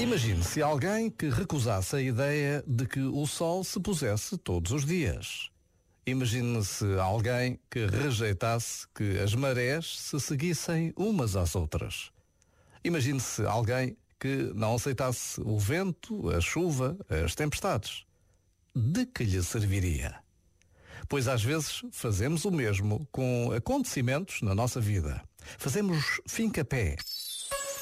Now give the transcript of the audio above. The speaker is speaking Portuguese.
Imagine se alguém que recusasse a ideia de que o sol se pusesse todos os dias. Imagine-se alguém que rejeitasse que as marés se seguissem umas às outras. Imagine-se alguém que não aceitasse o vento, a chuva, as tempestades. De que lhe serviria? Pois às vezes fazemos o mesmo com acontecimentos na nossa vida. Fazemos fim-capé.